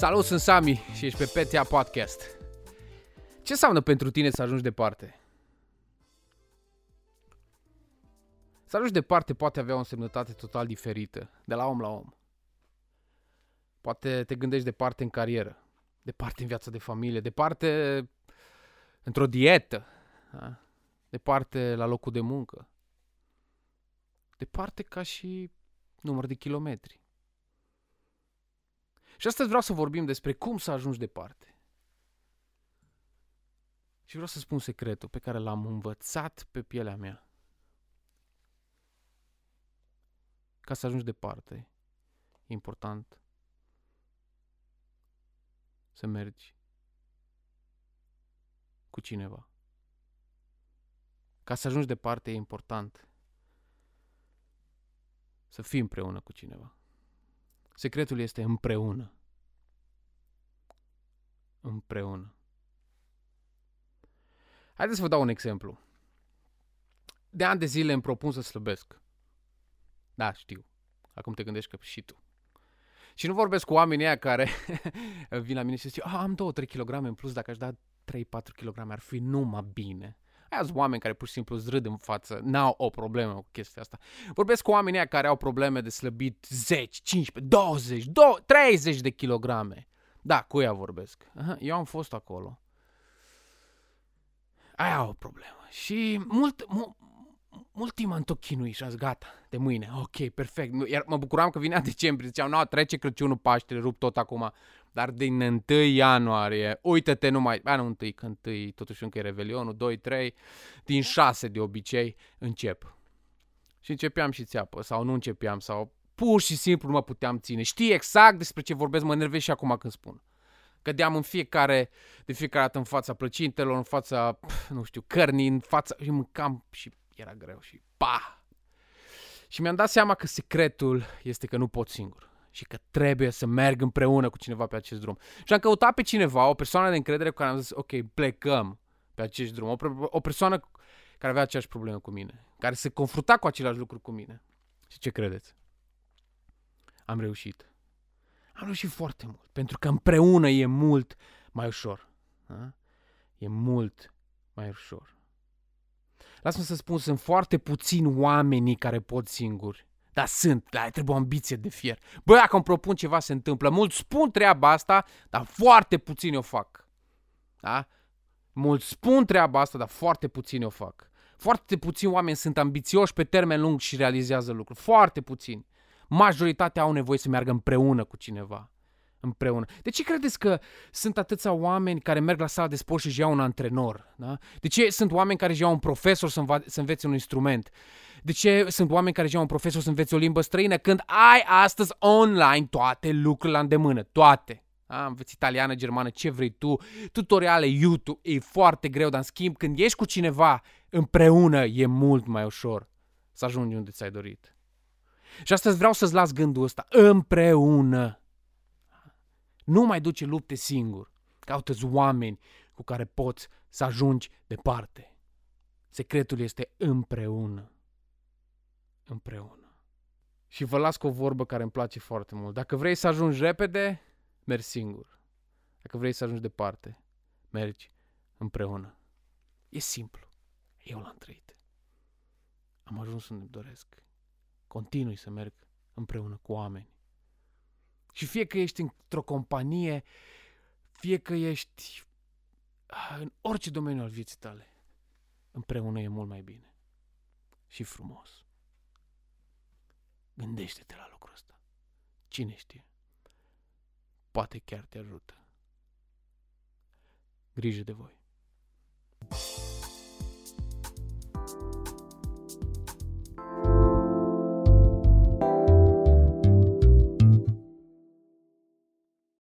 Salut, sunt Sami și ești pe PTA Podcast. Ce înseamnă pentru tine să ajungi departe? Să ajungi departe poate avea o însemnătate total diferită, de la om la om. Poate te gândești departe în carieră, departe în viața de familie, departe într-o dietă, da? departe la locul de muncă, departe ca și număr de kilometri. Și astăzi vreau să vorbim despre cum să ajungi departe. Și vreau să spun secretul pe care l-am învățat pe pielea mea. Ca să ajungi departe, e important să mergi cu cineva. Ca să ajungi departe, e important să fii împreună cu cineva. Secretul este împreună. Împreună. Haideți să vă dau un exemplu. De ani de zile îmi propun să slăbesc. Da, știu. Acum te gândești că și tu. Și nu vorbesc cu oamenii aia care vin la mine și zic, ah, am 2-3 kg în plus, dacă aș da 3-4 kg ar fi numai bine. Aia sunt oameni care pur și simplu îți râd în față, n-au o problemă cu chestia asta. Vorbesc cu oamenii care au probleme de slăbit 10, 15, 20, 20 30 de kilograme. Da, cu ea vorbesc. Aha, eu am fost acolo. Aia o problemă. Și mult, mult, mult timp am tot chinuit și am zis, gata, de mâine, ok, perfect. Iar mă bucuram că vinea decembrie, ziceau, nu, trece Crăciunul, Paștele, rup tot acum. Dar din 1 ianuarie, uită-te numai, ba nu 1, că 1, totuși încă e Revelionul, 2, 3, din 6 de obicei încep. Și începeam și țeapă, sau nu începeam, sau pur și simplu nu mă puteam ține. Știi exact despre ce vorbesc, mă enervez și acum când spun. Cădeam în fiecare, de fiecare dată în fața plăcintelor, în fața, nu știu, cărnii, în fața, și mâncam și era greu și pa! Și mi-am dat seama că secretul este că nu pot singur și că trebuie să merg împreună cu cineva pe acest drum. Și am căutat pe cineva, o persoană de încredere cu care am zis, ok, plecăm pe acest drum. O, o persoană care avea aceeași problemă cu mine, care se confrunta cu același lucru cu mine. Și ce credeți? Am reușit. Am reușit foarte mult, pentru că împreună e mult mai ușor. Da? E mult mai ușor. Lasă-mă să spun, sunt foarte puțini oamenii care pot singuri. Dar sunt, dar trebuie o ambiție de fier. Băi, dacă îmi propun ceva, se întâmplă. Mulți spun treaba asta, dar foarte puțini o fac. Da? Mulți spun treaba asta, dar foarte puțini o fac. Foarte puțini oameni sunt ambițioși pe termen lung și realizează lucruri. Foarte puțini. Majoritatea au nevoie să meargă împreună cu cineva împreună. De ce credeți că sunt atâția oameni care merg la sala de sport și își iau un antrenor? Da? De ce sunt oameni care își iau un profesor să, înva- să învețe un instrument? De ce sunt oameni care își iau un profesor să învețe o limbă străină când ai astăzi online toate lucrurile la îndemână? Toate. Da? Înveți italiană, germană, ce vrei tu, tutoriale YouTube, e foarte greu, dar în schimb când ești cu cineva împreună e mult mai ușor să ajungi unde ți-ai dorit. Și astăzi vreau să-ți las gândul ăsta, împreună. Nu mai duce lupte singur. caută oameni cu care poți să ajungi departe. Secretul este împreună. Împreună. Și vă las cu o vorbă care îmi place foarte mult. Dacă vrei să ajungi repede, mergi singur. Dacă vrei să ajungi departe, mergi împreună. E simplu. Eu l-am trăit. Am ajuns unde îmi doresc. Continui să merg împreună cu oameni și fie că ești într-o companie, fie că ești ah, în orice domeniu al vieții tale, împreună e mult mai bine și frumos. Gândește-te la lucrul ăsta. Cine știe? Poate chiar te ajută. Grijă de voi.